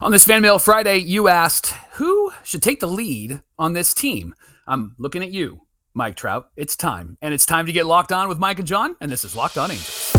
On this Fan Mail Friday, you asked who should take the lead on this team. I'm looking at you, Mike Trout. It's time. And it's time to get locked on with Mike and Jon. And this is Locked On Angels.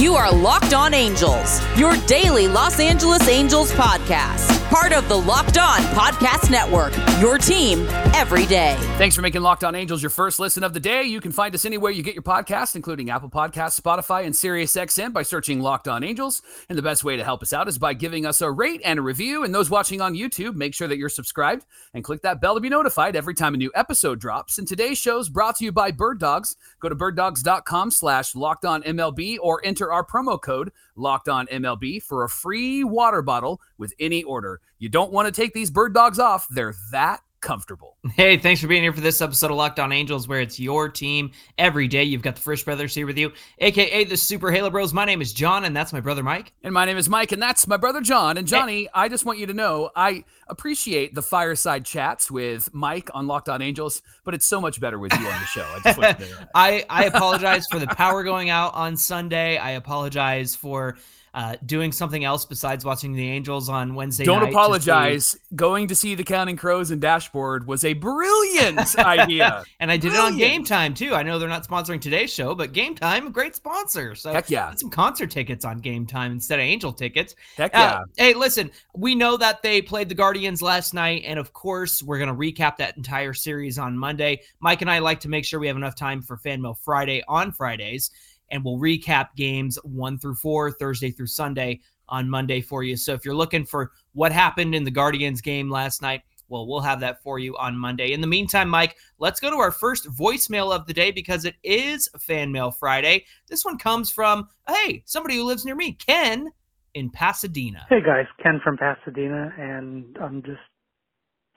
You are Locked On Angels, your daily Los Angeles Angels podcast. Part of the Locked On Podcast Network, your team every day. Thanks for making Locked On Angels your first listen of the day. You can find us anywhere you get your podcast, including Apple Podcasts, Spotify, and SiriusXM by searching Locked On Angels. And the best way to help us out is by giving us a rate and a review. And those watching on YouTube, make sure that you're subscribed and click that bell to be notified every time a new episode drops. And today's show is brought to you by Bird Dogs. Go to birddogs.com slash locked on MLB or enter our promo code locked on MLB for a free water bottle with any order. You don't want to take these bird dogs off, they're that comfortable. Hey, thanks for being here for this episode of Locked On Angels, where it's your team every day. You've got the Frisch Brothers here with you, aka the Super Halo Bros. My name is Jon, and that's my brother Mike. And my name is Mike, and that's my brother Jon. And Johnny, hey. I just want you to know I appreciate the fireside chats with Mike on Locked On Angels, but it's so much better with you on the show. I just want to I, I apologize for the power going out on Sunday. I apologize for uh, doing something else besides watching the Angels on Wednesday. Don't apologize. To Going to see the Counting Crows and Dashboard was a brilliant idea, and I did brilliant. it on Game Time too. I know they're not sponsoring today's show, but Game Time, great sponsor. So heck yeah, some concert tickets on Game Time instead of Angel tickets. Heck uh, yeah. Uh, hey, listen, we know that they played the Guardians last night, and of course, we're gonna recap that entire series on Monday. Mike and I like to make sure we have enough time for Fan Mail Friday on Fridays and we'll recap games one through four, Thursday through Sunday on Monday for you. So if you're looking for what happened in the Guardians game last night, well, we'll have that for you on Monday. In the meantime, Mike, let's go to our first voicemail of the day because it is Fan Mail Friday. This one comes from, hey, somebody who lives near me, Ken in Pasadena. Hey, guys, Ken from Pasadena, and I'm just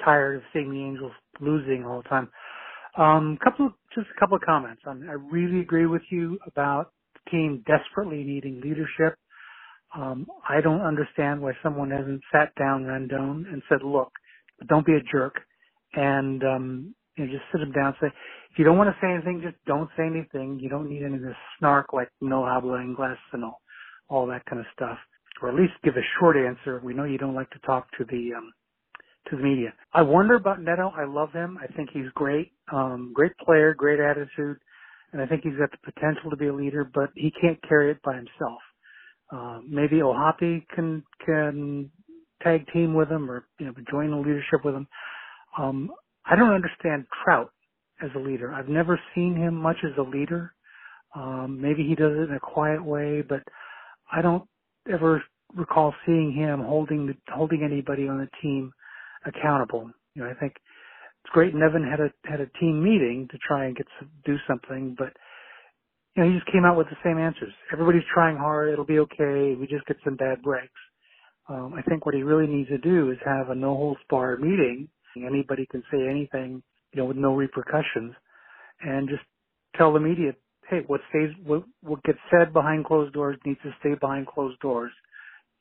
tired of seeing the Angels losing all the time. Um, couple just a couple of comments. I, I really agree with you about the team desperately needing leadership. Um, I don't understand why someone hasn't sat down Rendon and said, "Look, don't be a jerk," and um, you know, just sit him down. And say, if you don't want to say anything, just don't say anything. You don't need any of this snark like no habla inglés and all, all that kind of stuff. Or at least give a short answer. We know you don't like to talk to the um, to the media. I wonder about Neto. I love him. I think he's great. Um, great player, great attitude, and I think he's got the potential to be a leader, but he can't carry it by himself. Uh, maybe O'Hoppe can can tag team with him or you know join the leadership with him. Um, I don't understand Trout as a leader. I've never seen him much as a leader. Um, maybe he does it in a quiet way, but I don't ever recall seeing him holding the, holding anybody on the team accountable. You know, I think it's great. Nevin had a had a team meeting to try and get some, do something, but you know, he just came out with the same answers. Everybody's trying hard. It'll be okay. We just get some bad breaks. Um, I think what he really needs to do is have a no holds barred meeting. Anybody can say anything, you know, with no repercussions, and just tell the media, hey, what stays, what, what gets said behind closed doors needs to stay behind closed doors.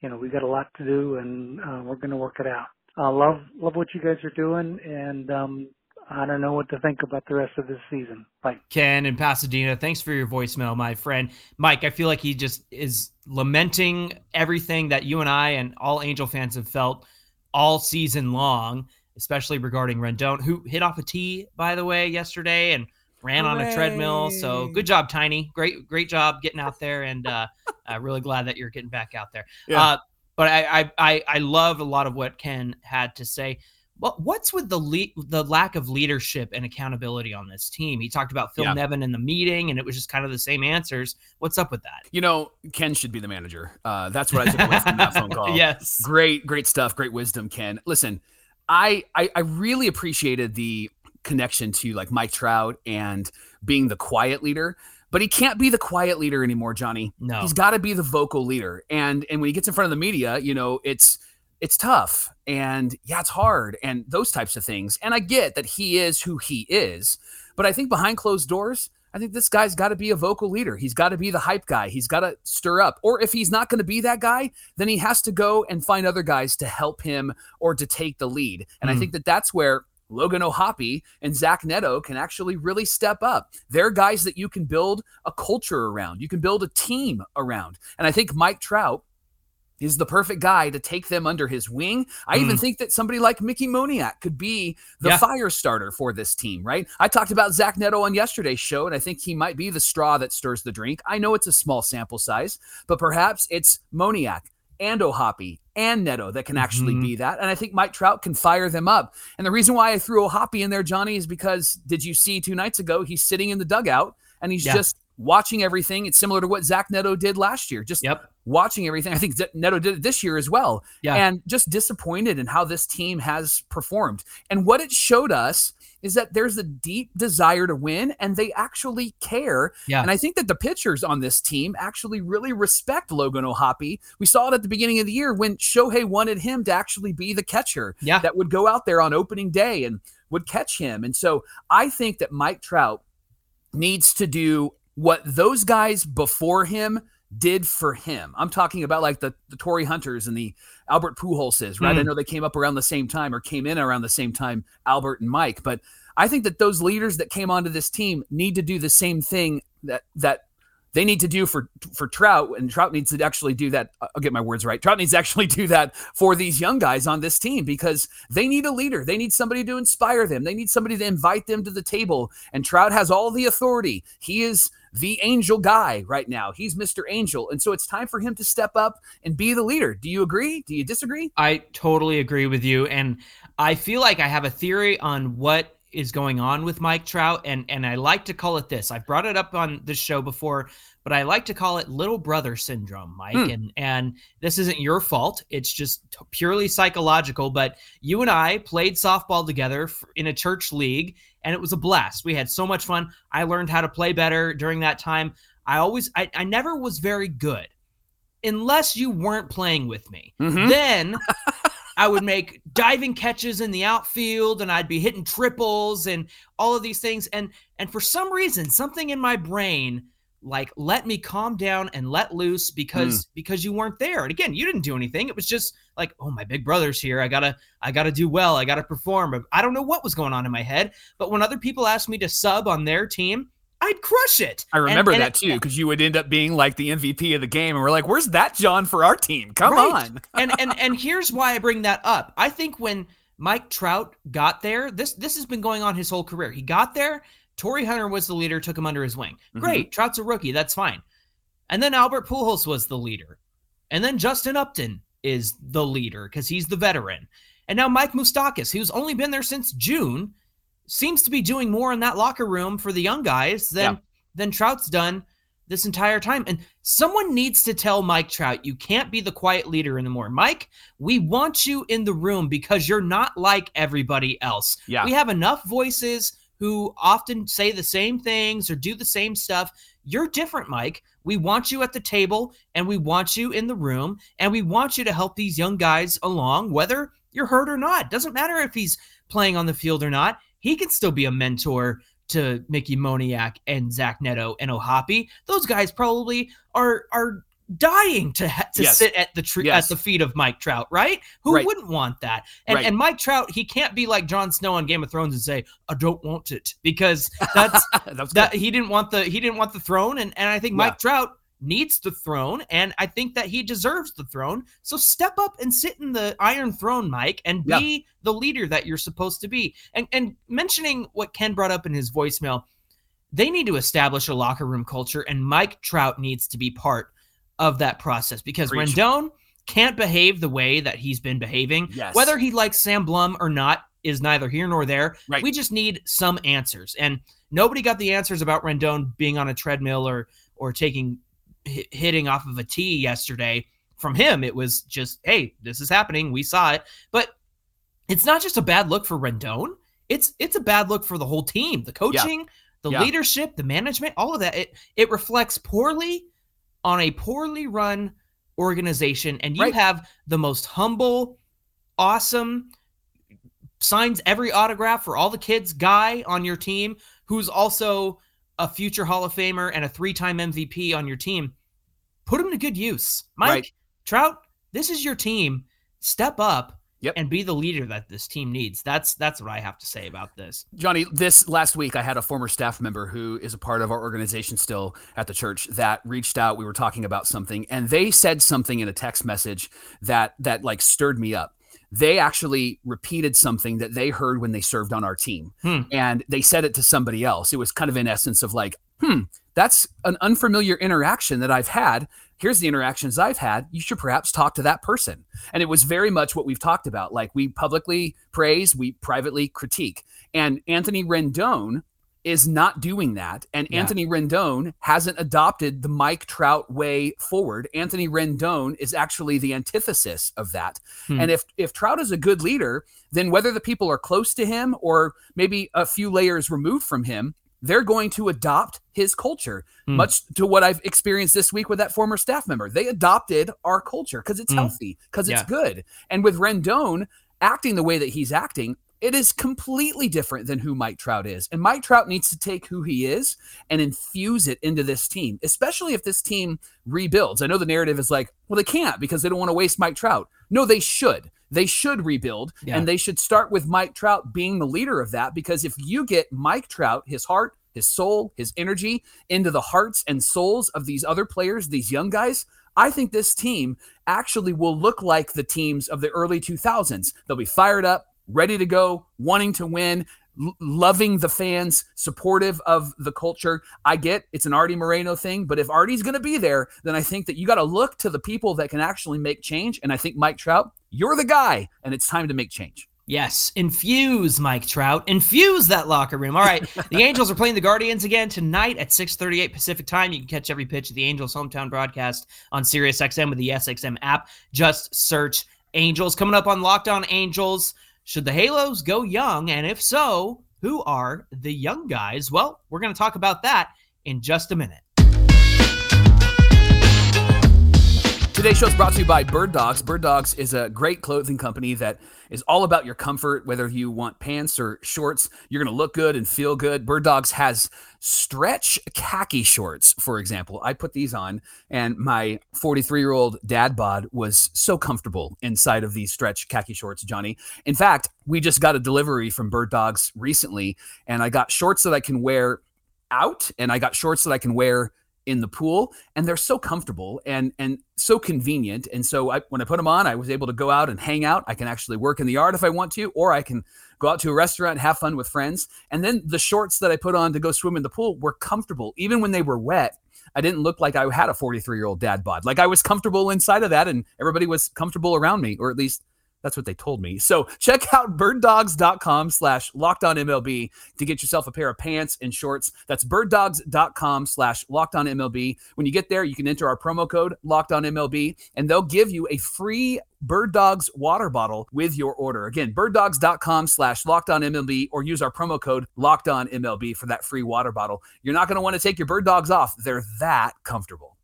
You know, we got a lot to do, and uh, we're going to work it out uh, love love what you guys are doing, and um, I don't know what to think about the rest of this season. Bye. Ken in Pasadena, thanks for your voicemail, my friend. Mike, I feel like he just is lamenting everything that you and I and all Angel fans have felt all season long, especially regarding Rendon, who hit off a tee, by the way, yesterday and ran Hooray. on a treadmill. So good job, Tiny. Great, great job getting out there, and uh, uh, really glad that you're getting back out there. Yeah. Uh, but I, I I love a lot of what Ken had to say. But what's with the le- the lack of leadership and accountability on this team? He talked about Phil yeah. Nevin in the meeting, and it was just kind of the same answers. What's up with that? You know, Ken should be the manager. Uh, that's what I took away from that phone call. Yes, great, great stuff, great wisdom, Ken. Listen, I, I I really appreciated the connection to like Mike Trout and being the quiet leader but he can't be the quiet leader anymore, Johnny. No, he's got to be the vocal leader. And and when he gets in front of the media, you know, it's it's tough and yeah, it's hard and those types of things. And I get that he is who he is, but I think behind closed doors. I think this guy's got to be a vocal leader. He's got to be the hype guy. He's got to stir up. Or if he's not going to be that guy, then he has to go and find other guys to help him or to take the lead. And mm. I think that that's where Logan O'Hoppe and Zach Neto can actually really step up. They're guys that you can build a culture around. You can build a team around. And I think Mike Trout is the perfect guy to take them under his wing. I mm. even think that somebody like Mickey Moniak could be the yeah. fire starter for this team, right? I talked about Zach Neto on yesterday's show, and I think he might be the straw that stirs the drink. I know it's a small sample size, but perhaps it's Moniak and O'Hoppe and Neto that can actually mm-hmm. be that. And I think Mike Trout can fire them up. And the reason why I threw O'Hoppe in there, Johnny, is because did you see two nights ago, he's sitting in the dugout and he's yeah. just watching everything. It's similar to what Zach Neto did last year, just yep. Watching everything. I think Neto did it this year as well. Yeah. And just disappointed in how this team has performed. And what it showed us is that there's a deep desire to win and they actually care. Yeah. And I think that the pitchers on this team actually really respect Logan O'Hoppe. We saw it at the beginning of the year when Shohei wanted him to actually be the catcher yeah. that would go out there on opening day and would catch him. And so I think that Mike Trout needs to do what those guys before him did for him. I'm talking about like the, the Torii Hunters and the Albert Pujolses, right? Mm. I know they came up around the same time or came in around the same time, Albert and Mike, but I think that those leaders that came onto this team need to do the same thing that that they need to do for for Trout, and Trout needs to actually do that. I'll get my words right. Trout needs to actually do that for these young guys on this team because they need a leader. They need somebody to inspire them. They need somebody to invite them to the table. And Trout has all the authority. He is the angel guy right now. He's Mr. Angel. And so it's time for him to step up and be the leader. Do you agree? Do you disagree? I totally agree with you. And I feel like I have a theory on what is going on with Mike Trout, and and I like to call it this. I've brought it up on the show before, but I like to call it little brother syndrome, Mike. Hmm. And and this isn't your fault. It's just purely psychological. But you and I played softball together in a church league, and it was a blast. We had so much fun. I learned how to play better during that time. I always, I, I never was very good unless you weren't playing with me. Mm-hmm. Then I would make diving catches in the outfield and I'd be hitting triples and all of these things. And and for some reason, something in my brain like let me calm down and let loose because mm. because you weren't there. And again, you didn't do anything. It was just like, oh, my big brother's here. I gotta I gotta do well. I gotta perform. I don't know what was going on in my head. But when other people asked me to sub on their team, I'd crush it. I remember and, and that it, too, because you would end up being like the MVP of the game, and we're like, "Where's that Jon for our team? Come right. on!" and and and here's why I bring that up. I think when Mike Trout got there, this this has been going on his whole career. He got there. Torii Hunter was the leader, took him under his wing. Mm-hmm. Great. Trout's a rookie, that's fine. And then Albert Pujols was the leader, and then Justin Upton is the leader because he's the veteran. And now Mike Moustakas, who's only been there since June, seems to be doing more in that locker room for the young guys than yeah. than Trout's done this entire time. And someone needs to tell Mike Trout, you can't be the quiet leader anymore. Mike, we want you in the room because you're not like everybody else. Yeah. We have enough voices who often say the same things or do the same stuff. You're different, Mike. We want you at the table and we want you in the room and we want you to help these young guys along, whether you're hurt or not. Doesn't matter if he's playing on the field or not he can still be a mentor to Mickey Moniak and Zach Neto and O'Hoppe. Those guys probably are are dying to ha- to yes. sit at the tree yes. at the feet of Mike Trout, right? Who right. wouldn't want that? And right. and Mike Trout, he can't be like Jon Snow on Game of Thrones and say, "I don't want it," because that's that's that he didn't want the he didn't want the throne. And and I think yeah. Mike Trout needs the throne, and I think that he deserves the throne. So step up and sit in the Iron Throne, Mike, and be yeah. the leader that you're supposed to be. And and mentioning what Ken brought up in his voicemail, they need to establish a locker room culture, and Mike Trout needs to be part of that process because Preach. Rendon can't behave the way that he's been behaving. Yes. Whether he likes Sam Blum or not is neither here nor there. Right. We just need some answers. And nobody got the answers about Rendon being on a treadmill or or taking hitting off of a tee yesterday from him. It was just, hey, this is happening. We saw it. But it's not just a bad look for Rendon. It's it's a bad look for the whole team. The coaching, yeah. the yeah. leadership, the management, all of that. It it reflects poorly on a poorly run organization. And you right. have the most humble, awesome, signs every autograph for all the kids guy on your team who's also a future Hall of Famer and a three time MVP on your team, put him to good use. Mike, right. Trout, this is your team. Step up Yep. and be the leader that this team needs. That's that's what I have to say about this. Johnny, this last week I had a former staff member who is a part of our organization still at the church that reached out. We were talking about something and they said something in a text message that that like stirred me up. They actually repeated something that they heard when they served on our team. Hmm. And they said it to somebody else. It was kind of in essence of like, "Hmm, that's an unfamiliar interaction that I've had. Here's the interactions I've had. You should perhaps talk to that person." And it was very much what we've talked about. Like we publicly praise, we privately critique. And Anthony Rendon is not doing that. And Yeah. Anthony Rendon hasn't adopted the Mike Trout way forward. Anthony Rendon is actually the antithesis of that. Hmm. And if if Trout is a good leader, then whether the people are close to him or maybe a few layers removed from him, they're going to adopt his culture, Hmm. much to what I've experienced this week with that former staff member. They adopted our culture because it's Hmm. healthy, because it's Yeah. good. And with Rendon acting the way that he's acting, it is completely different than who Mike Trout is. And Mike Trout needs to take who he is and infuse it into this team, especially if this team rebuilds. I know the narrative is like, well, they can't because they don't want to waste Mike Trout. No, they should. They should rebuild Yeah. and they should start with Mike Trout being the leader of that because if you get Mike Trout, his heart, his soul, his energy into the hearts and souls of these other players, these young guys, I think this team actually will look like the teams of the early 2000s. They'll be fired up, ready to go, wanting to win, loving the fans, supportive of the culture. I get it's an Artie Moreno thing, but if Artie's going to be there, then I think that you got to look to the people that can actually make change. And I think Mike Trout, you're the guy, and it's time to make change. Yes, infuse Mike Trout, infuse that locker room. All right, the Angels are playing the Guardians again tonight at 6:38 Pacific time. You can catch every pitch of the Angels hometown broadcast on SiriusXM with the SXM app. Just search Angels. Coming up on Locked On Angels, should the Halos go young, and if so, who are the young guys? Well, we're going to talk about that in just a minute. Today's show is brought to you by Bird Dogs. Bird Dogs is a great clothing company that is all about your comfort, whether you want pants or shorts. You're going to look good and feel good. Bird Dogs has stretch khaki shorts, for example. I put these on, and my 43 year old dad bod was so comfortable inside of these stretch khaki shorts, Johnny. In fact, we just got a delivery from Bird Dogs recently, and I got shorts that I can wear out, and I got shorts that I can wear in the pool and they're so comfortable and and so convenient. And so I, when i put them on i was able to go out and hang out. I can actually work in the yard if i want to or i can go out to a restaurant and have fun with friends. And then the shorts that i put on to go swim in the pool were comfortable. Even when they were wet i didn't look like i had a 43 year old dad bod. Like i was comfortable inside of that and everybody was comfortable around me or at least that's what they told me. So check out birddogs.com slash locked on MLB to get yourself a pair of pants and shorts. That's birddogs.com slash locked on MLB. When you get there, you can enter our promo code locked on MLB and they'll give you a free Bird Dogs water bottle with your order. Again, birddogs.com slash locked on MLB or use our promo code locked on MLB for that free water bottle. You're not going to want to take your bird dogs off. They're that comfortable.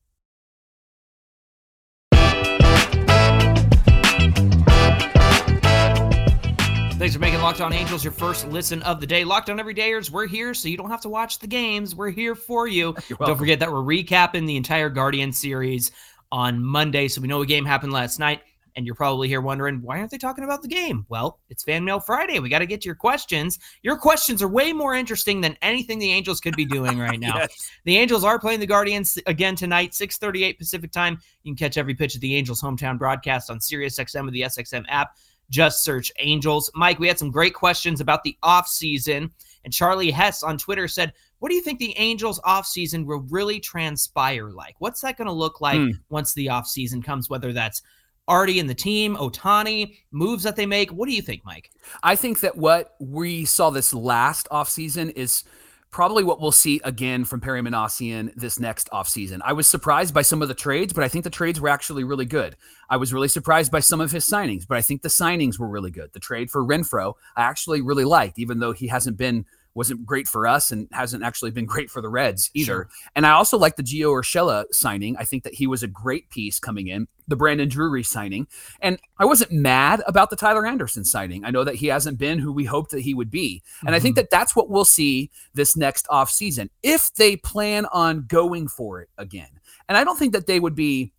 Thanks for making Locked On Angels your first listen of the day. Locked On Everydayers, we're here so you don't have to watch the games. We're here for you. Don't forget that we're recapping the entire Guardian series on Monday. So we know a game happened last night. And you're probably here wondering, why aren't they talking about the game? Well, it's Fan Mail Friday. We got to get to your questions. Your questions are way more interesting than anything the Angels could be doing right now. Yes. The Angels are playing the Guardians again tonight, 6:38 Pacific time. You can catch every pitch of the Angels hometown broadcast on SiriusXM with the SXM app. Just search Angels. Mike, we had some great questions about the offseason. And Charlie Hess on Twitter said, What do you think the Angels offseason will really transpire like? What's that going to look like Hmm. once the offseason comes, whether that's Artie and the team, Ohtani, moves that they make? What do you think, Mike? I think that what we saw this last offseason is probably what we'll see again from Perry Minasian this next offseason. I was surprised by some of the trades, but I think the trades were actually really good. I was really surprised by some of his signings, but I think the signings were really good. The trade for Renfroe, I actually really liked, even though he hasn't been wasn't great for us and hasn't actually been great for the Reds either. Sure. And I also like the Gio Urshela signing. I think that he was a great piece coming in. The Brandon Drury signing. And I wasn't mad about the Tyler Anderson signing. I know that he hasn't been who we hoped that he would be. And I think mm-hmm. that that's what we'll see this next offseason if they plan on going for it again. And I don't think that they would be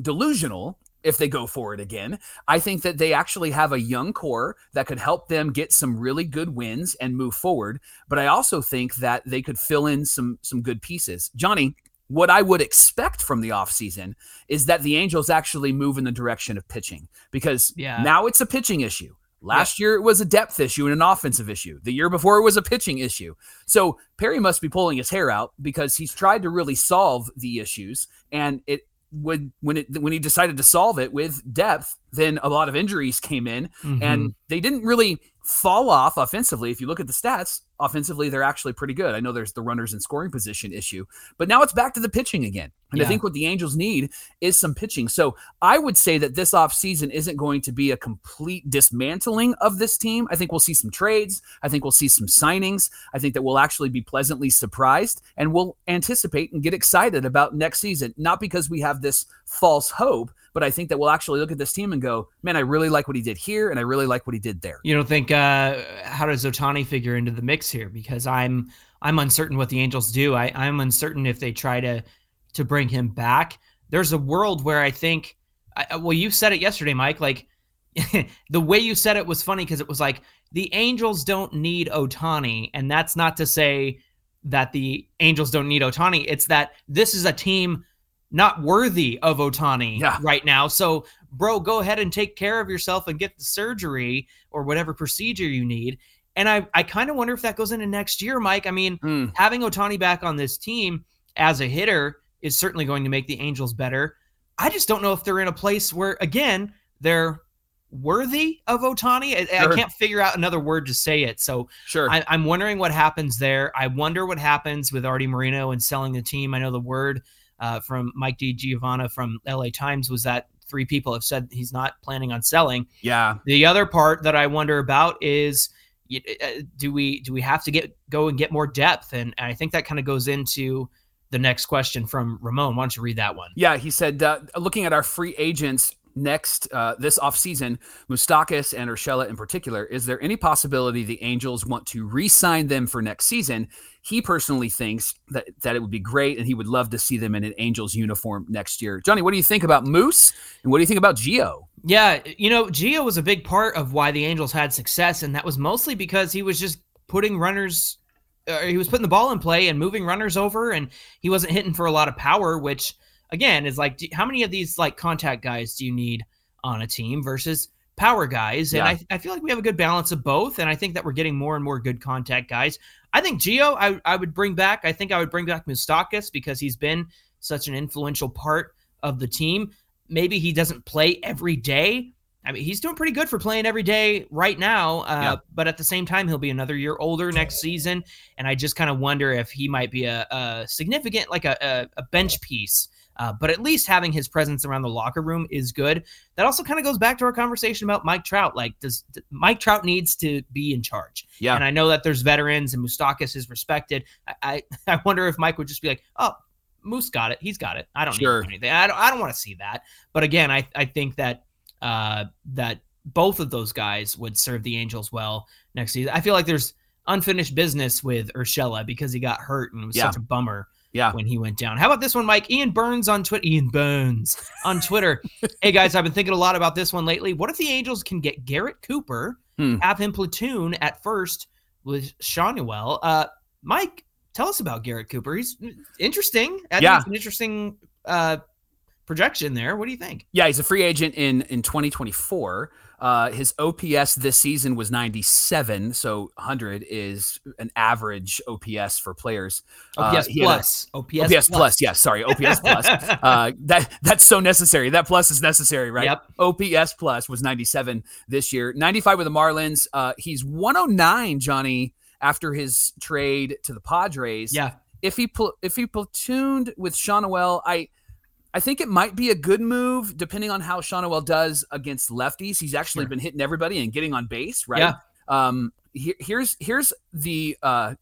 delusional if they go for it again. I think that they actually have a young core that could help them get some really good wins and move forward. But I also think that they could fill in some some good pieces. Johnny, what I would expect from the offseason is that the Angels actually move in the direction of pitching because Yeah. now it's a pitching issue. Last year it was a depth issue and an offensive issue. The year before it was a pitching issue. So Perry must be pulling his hair out because he's tried to really solve the issues and it when when it when he decided to solve it with depth, then a lot of injuries came in Mhm. and they didn't really fall off offensively. If you look at the stats, offensively they're actually pretty good. I know there's the runners in scoring position issue, but now it's back to the pitching again. And I think what the Angels need is some pitching. So I would say that this offseason isn't going to be a complete dismantling of this team. I think we'll see some trades. I think we'll see some signings. I think that we'll actually be pleasantly surprised and we'll anticipate and get excited about next season, not because we have this false hope, but I think that we'll actually look at this team and go, man, I really like what he did here and I really like what he did there. You don't think uh how does Ohtani figure into the mix here? Because I'm I'm uncertain what the Angels do. I, I'm uncertain if they try to to bring him back. There's a world where I think I, well, you said it yesterday, Mike. Like the way you said it was funny because it was like the Angels don't need Ohtani, and that's not to say that the Angels don't need Otani. It's that this is a team not worthy of Ohtani Yeah. right now. So, bro, go ahead and take care of yourself and get the surgery or whatever procedure you need. And I, I kind of wonder if that goes into next year, Mike. I mean, Hmm. having Ohtani back on this team as a hitter is certainly going to make the Angels better. I just don't know if they're in a place where, again, they're worthy of Ohtani. I, I can't figure out another word to say it. So Sure. I, I'm wondering what happens there. I wonder what happens with Artie Moreno and selling the team. I know the word uh, from Mike DiGiovanna from LA Times was that three people have said he's not planning on selling. yeah. The other part that I wonder about is uh, do we do we have to get go and get more depth? And, and I think that kind of goes into the next question from Ramon. Why don't you read that one? Yeah, he said, uh, looking at our free agents next uh, this offseason, Moustakas and Urshela in particular, is there any possibility the Angels want to re-sign them for next season? He personally thinks that that it would be great, and he would love to see them in an Angels uniform next year. Johnny, what do you think about Moose, and what do you think about Gio? Yeah, you know, Gio was a big part of why the Angels had success, and that was mostly because he was just putting runners, uh, he was putting the ball in play and moving runners over, and he wasn't hitting for a lot of power, which again is like, do- how many of these like contact guys do you need on a team versus power guys? And Yeah. I, I feel like we have a good balance of both, and I think that we're getting more and more good contact guys. I think Gio I, I would bring back. I think I would bring back Moustakas because he's been such an influential part of the team. Maybe he doesn't play every day. I mean, he's doing pretty good for playing every day right now. Uh, Yeah. But at the same time, he'll be another year older next season, and I just kind of wonder if he might be a, a significant, like a, a, a bench piece. Uh, but at least having his presence around the locker room is good. That also kind of goes back to our conversation about Mike Trout. Like, does d- Mike Trout needs to be in charge? Yeah. And I know that there's veterans and Moustakas is respected. I, I, I wonder if Mike would just be like, oh, Moose got it. He's got it. I don't Sure. need anything. I don't, I don't want to see that. But again, I, I think that uh, that both of those guys would serve the Angels well next season. I feel like there's unfinished business with Urshela because he got hurt and was Yeah. such a bummer Yeah. when he went down. How about this one, Mike? Ian Burns on Twitter. Ian Burns on Twitter. hey guys, I've been thinking a lot about this one lately. What if the Angels can get Garrett Cooper, Hmm. have him platoon at first with Schanuel? Uh, Mike, tell us about Garrett Cooper. He's interesting. I think Yeah. it's an interesting uh, projection there. What do you think? Yeah, he's a free agent in in 2024. Uh, his OPS this season was 97, so 100 is an average OPS for players. Uh, OPS he had a- plus. OPS, OPS plus, yeah, sorry, OPS plus. Uh, that that's so necessary. That plus is necessary, right? Yep. OPS plus was 97 this year, 95 with the Marlins. Uh, he's 109, Johnny, after his trade to the Padres. Yeah. if he pl- if he platooned with Schanuel, I I think it might be a good move depending on how Schanuel does against lefties. He's actually Sure. been hitting everybody and getting on base, right? Yeah. Um, here, here's here's the uh,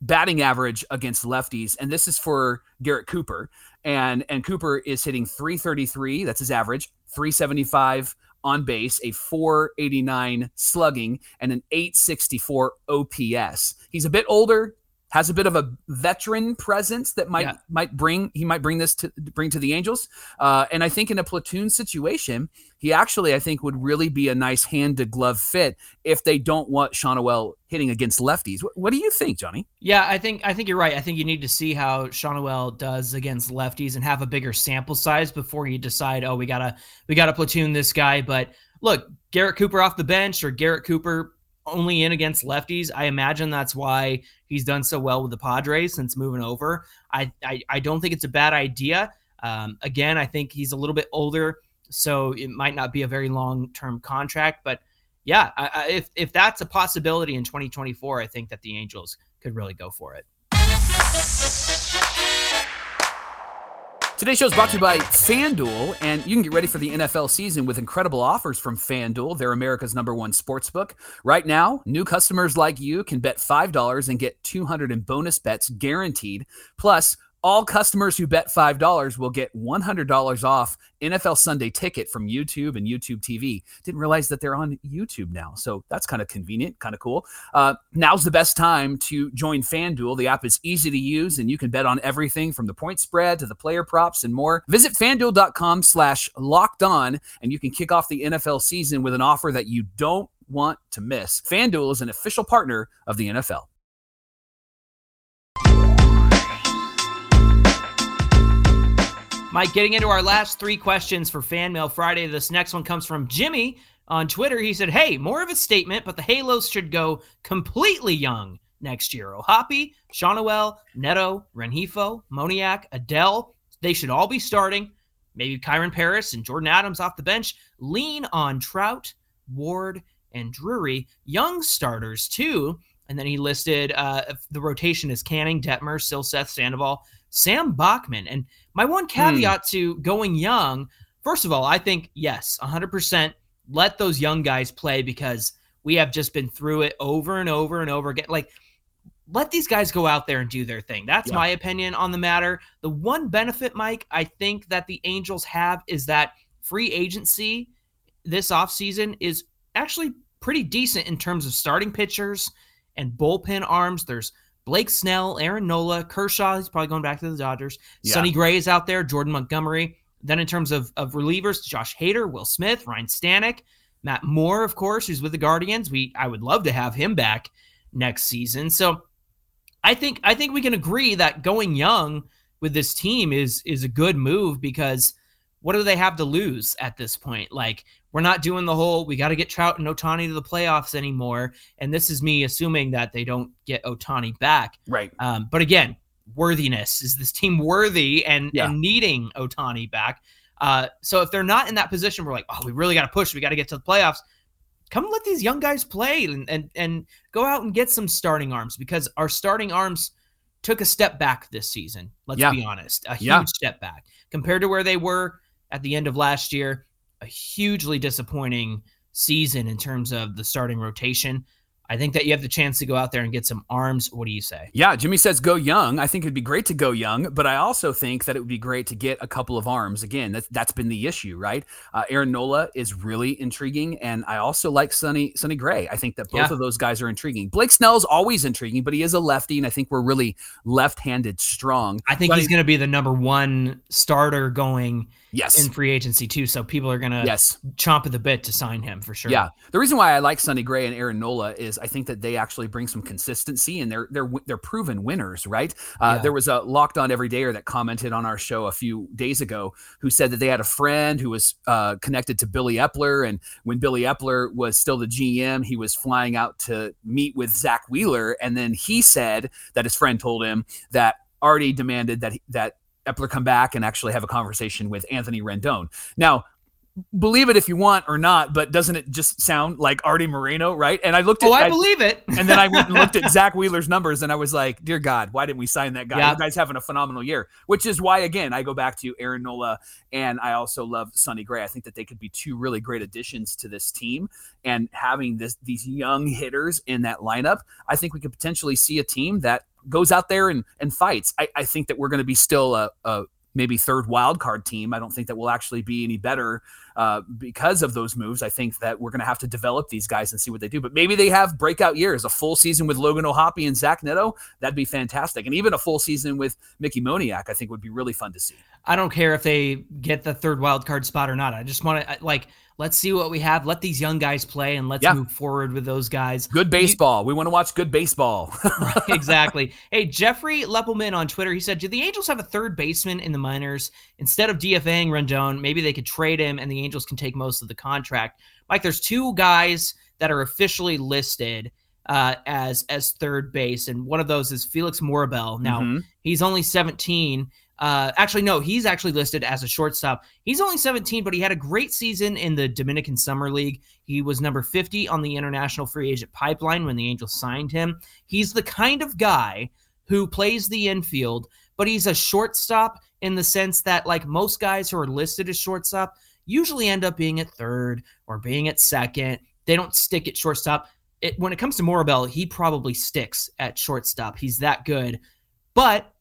batting average against lefties, and this is for Garrett Cooper, and and Cooper is hitting 333. That's his average. 375 on base, a 489 slugging, and an 864 OPS. He's a bit older. Has a bit of a veteran presence that might Yeah. might bring he might bring this to bring to the Angels. Uh, and I think in a platoon situation, he actually I think would really be a nice hand to glove fit if they don't want Schanuel hitting against lefties. What, what do you think, Johnny? Yeah, I think I think you're right. I think you need to see how Schanuel does against lefties and have a bigger sample size before you decide, oh, we gotta we gotta platoon this guy. But look, Garrett Cooper off the bench or Garrett Cooper only in against lefties. I imagine that's why he's done so well with the Padres since moving over. I I, I don't think it's a bad idea. Um, again, I think he's a little bit older, so it might not be a very long term contract, but yeah, I, I, if if that's a possibility in 2024, I think that the Angels could really go for it. Today's show is brought to you by FanDuel, and you can get ready for the NFL season with incredible offers from FanDuel. They're America's number one sports book. Right now, new customers like you can bet $5 and get 200 in bonus bets guaranteed. Plus, all customers who bet $5 will get $100 off NFL Sunday ticket from YouTube and YouTube TV. Didn't realize that they're on YouTube now. So that's kind of convenient, kind of cool. Uh, now's the best time to join FanDuel. The app is easy to use and you can bet on everything from the point spread to the player props and more. Visit fanduel.com slash locked on and you can kick off the NFL season with an offer that you don't want to miss. FanDuel is an official partner of the NFL. Mike, getting into our last three questions for Fan Mail Friday. This next one comes from Jimmy on Twitter. He said, Hey, more of a statement, but the Halos should go completely young next year. O'Hoppe, Schanuel, Neto, Rengifo, Moniak, Adell, they should all be starting. Maybe Kyren Paris and Jordan Adams off the bench. Lean on Trout, Ward, and Drury. Young starters, too. And then he listed uh, the rotation is Canning, Detmer, Silseth, Sandoval, Sam Bachman. And my one caveat hmm. to going young, first of all, I think, yes, 100% let those young guys play because we have just been through it over and over and over again. Like, let these guys go out there and do their thing. That's Yeah. my opinion on the matter. The one benefit, Mike, I think that the Angels have is that free agency this offseason is actually pretty decent in terms of starting pitchers and bullpen arms. There's Blake Snell, Aaron Nola, Kershaw, he's probably going back to the Dodgers. Yeah. Sonny Gray is out there, Jordan Montgomery. Then in terms of, of relievers, Josh Hader, Will Smith, Ryan Stanek, Matt Moore, of course, who's with the Guardians. We I would love to have him back next season. So I think I think we can agree that going young with this team is is a good move because what do they have to lose at this point? Like we're not doing the whole we got to get Trout and Ohtani to the playoffs anymore. And this is me assuming that they don't get Ohtani back. Right. Um, but again, worthiness is this team worthy and, Yeah. and needing Ohtani back. Uh, so if they're not in that position, we're like, oh, we really got to push. We got to get to the playoffs. Come let these young guys play and, and and go out and get some starting arms because our starting arms took a step back this season. Let's Yeah. be honest, a huge Yeah. step back compared to where they were at the end of last year. A hugely disappointing season in terms of the starting rotation. I think that you have the chance to go out there and get some arms. What do you say? Yeah, Jimmy says go young. I think it'd be great to go young, but I also think that it would be great to get a couple of arms. Again, that's that's been the issue, right? Uh, Aaron Nola is really intriguing, and I also like Sonny Sonny Gray. I think that both Yeah. of those guys are intriguing. Blake Snell's always intriguing, but he is a lefty, and I think we're really left-handed strong. I think But he's going to be the number one starter going Yes, in free agency too. So people are going to yes. chomp at the bit to sign him for sure. Yeah, the reason why I like Sonny Gray and Aaron Nola is I think that they actually bring some consistency and they're they're they're proven winners, right? Uh, Yeah. There was a locked on everydayer that commented on our show a few days ago who said that they had a friend who was uh, connected to Billy Eppler, and when Billy Eppler was still the GM, he was flying out to meet with Zack Wheeler, and then he said that his friend told him that Artie demanded that that Eppler come back and actually have a conversation with Anthony Rendon. Now, believe it if you want or not, but doesn't it just sound like Artie Moreno, right? And I looked at Oh, I I- believe it. and then I went and looked at Zack Wheeler's numbers and I was like, dear God, why didn't we sign that guy? Yeah. Guy's having a phenomenal year, which is why, again, I go back to Aaron Nola and I also love Sonny Gray. I think that they could be two really great additions to this team. And having this these young hitters in that lineup, I think we could potentially see a team that goes out there and, and fights. I, I think that we're going to be still a, a maybe third wild card team. I don't think that we'll actually be any better uh, because of those moves. I think that we're going to have to develop these guys and see what they do. But maybe they have breakout years, a full season with Logan O'Hoppe and Zach Neto. That'd be fantastic. And even a full season with Mickey Moniak, I think would be really fun to see. I don't care if they get the third wild card spot or not. I just want to like let's see what we have. Let these young guys play and let's yeah. move forward with those guys. Good baseball. You, we want to watch good baseball. right, exactly. Hey, Jeffrey Leppelman on Twitter, he said, Do the Angels have a third baseman in the minors? Instead of DFAing Rendon, maybe they could trade him and the Angels can take most of the contract. Mike, there's two guys that are officially listed uh, as as third base, and one of those is Felix Morabel. Now mm-hmm. he's only 17, uh, actually, no, he's actually listed as a shortstop. He's only 17, but he had a great season in the Dominican Summer League. He was number 50 on the international free agent pipeline when the Angels signed him. He's the kind of guy who plays the infield, but he's a shortstop in the sense that, like most guys who are listed as shortstop, usually end up being at third or being at second. They don't stick at shortstop. It, when it comes to Morabel, he probably sticks at shortstop. He's that good. But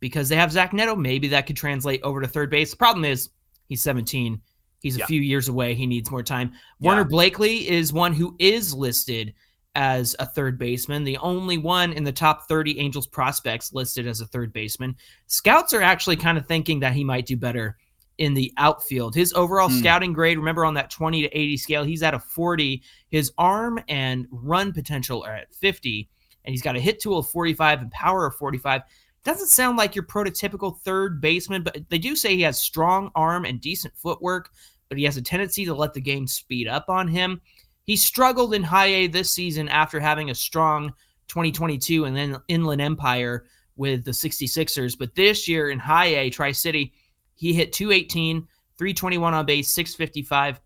because they have Zach Neto. Maybe that could translate over to third base. The problem is he's 17. He's a yeah. few years away. He needs more time. Yeah. Werner Blakely is one who is listed as a third baseman, the only one in the top 30 Angels prospects listed as a third baseman. Scouts are actually kind of thinking that he might do better in the outfield. His overall mm. scouting grade, remember on that 20 to 80 scale, he's at a 40. His arm and run potential are at 50, and he's got a hit tool of 45 and power of 45 doesn't sound like your prototypical third baseman, but they do say he has strong arm and decent footwork, but he has a tendency to let the game speed up on him. He struggled in high A this season after having a strong 2022 and then Inland Empire with the 66ers. But this year in high A, Tri City, he hit 218, 321 on base, 655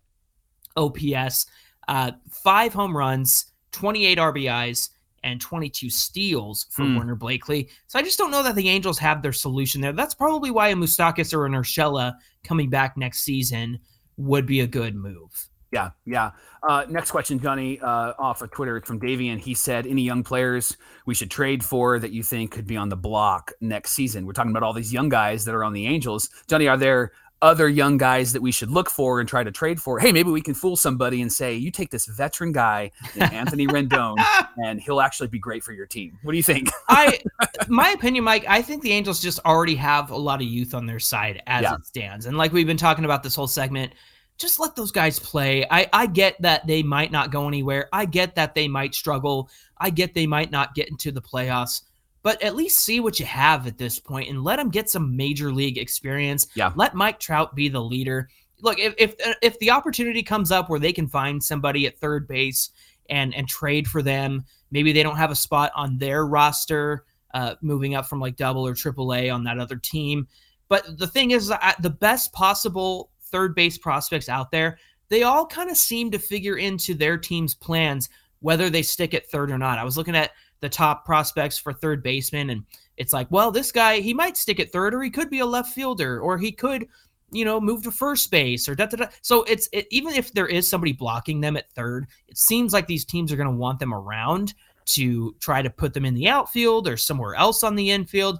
OPS, uh, five home runs, 28 RBIs, and 22 steals for mm. Werner Blakely. So I just don't know that the Angels have their solution there. That's probably why a Moustakas or an Urshela coming back next season would be a good move. Yeah, yeah. Uh, next question, Johnny, uh, off of Twitter It's from Davian. He said, "Any young players we should trade for that you think could be on the block next season?" We're talking about all these young guys that are on the Angels. Johnny, are there other young guys that we should look for and try to trade for. Hey, maybe we can fool somebody and say, you take this veteran guy, Anthony Rendon, and he'll actually be great for your team. What do you think? I, my opinion, Mike, I think the Angels just already have a lot of youth on their side as yeah. it stands. And like we've been talking about this whole segment, just let those guys play. I, I get that they might not go anywhere. I get that they might struggle. I get they might not get into the playoffs but at least see what you have at this point and let him get some major league experience. Yeah. Let Mike Trout be the leader. Look, if if if the opportunity comes up where they can find somebody at third base and and trade for them, maybe they don't have a spot on their roster, uh, moving up from like double or triple A on that other team. But the thing is, the best possible third base prospects out there, they all kind of seem to figure into their team's plans whether they stick at third or not. I was looking at the top prospects for third baseman. And it's like, well, this guy, he might stick at third, or he could be a left fielder, or he could, you know, move to first base, or da da da. So it's it, even if there is somebody blocking them at third, it seems like these teams are going to want them around to try to put them in the outfield or somewhere else on the infield.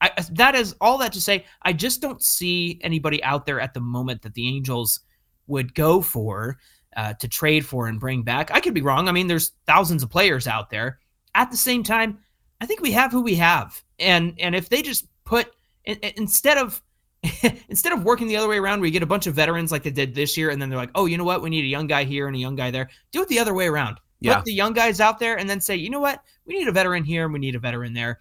I, that is all that to say. I just don't see anybody out there at the moment that the Angels would go for uh, to trade for and bring back. I could be wrong. I mean, there's thousands of players out there. At the same time, I think we have who we have, and and if they just put instead of instead of working the other way around, where you get a bunch of veterans like they did this year, and then they're like, oh, you know what, we need a young guy here and a young guy there. Do it the other way around. Yeah. Put the young guys out there, and then say, you know what, we need a veteran here and we need a veteran there.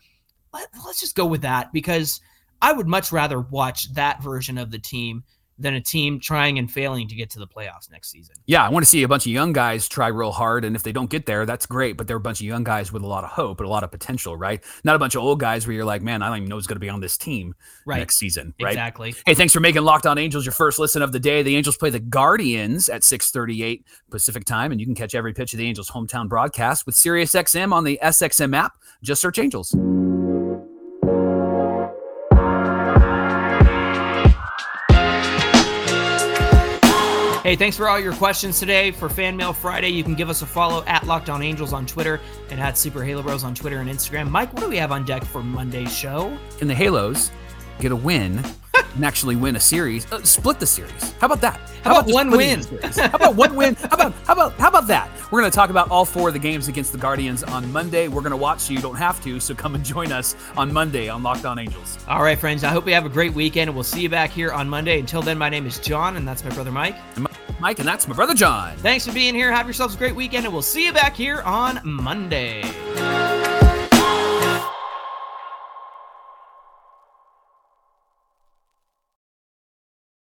Let, let's just go with that because I would much rather watch that version of the team than a team trying and failing to get to the playoffs next season. Yeah, I want to see a bunch of young guys try real hard, and if they don't get there, that's great. But they're a bunch of young guys with a lot of hope and a lot of potential, right? Not a bunch of old guys where you're like, man, I don't even know who's going to be on this team right. next season, right? Exactly. Hey, thanks for making Locked On Angels your first listen of the day. The Angels play the Guardians at 6:38 Pacific time, and you can catch every pitch of the Angels' hometown broadcast with SiriusXM on the SXM app. Just search Angels. Hey, thanks for all your questions today. For Fan Mail Friday, you can give us a follow at Locked On Angels on Twitter and at Super Halo Bros on Twitter and Instagram. Mike, what do we have on deck for Monday's show? In the Halos, get a win and actually win a series, uh, split the series. How about that? How about just one win? How about one win? How about how about how about that? We're going to talk about all four of the games against the Guardians on Monday. We're going to watch so you don't have to. So come and join us on Monday on Locked On Angels. All right, friends. I hope you have a great weekend, and we'll see you back here on Monday. Until then, my name is Jon, and that's my brother Mike. Mike, and that's my brother Jon. Thanks for being here. Have yourselves a great weekend, and we'll see you back here on Monday.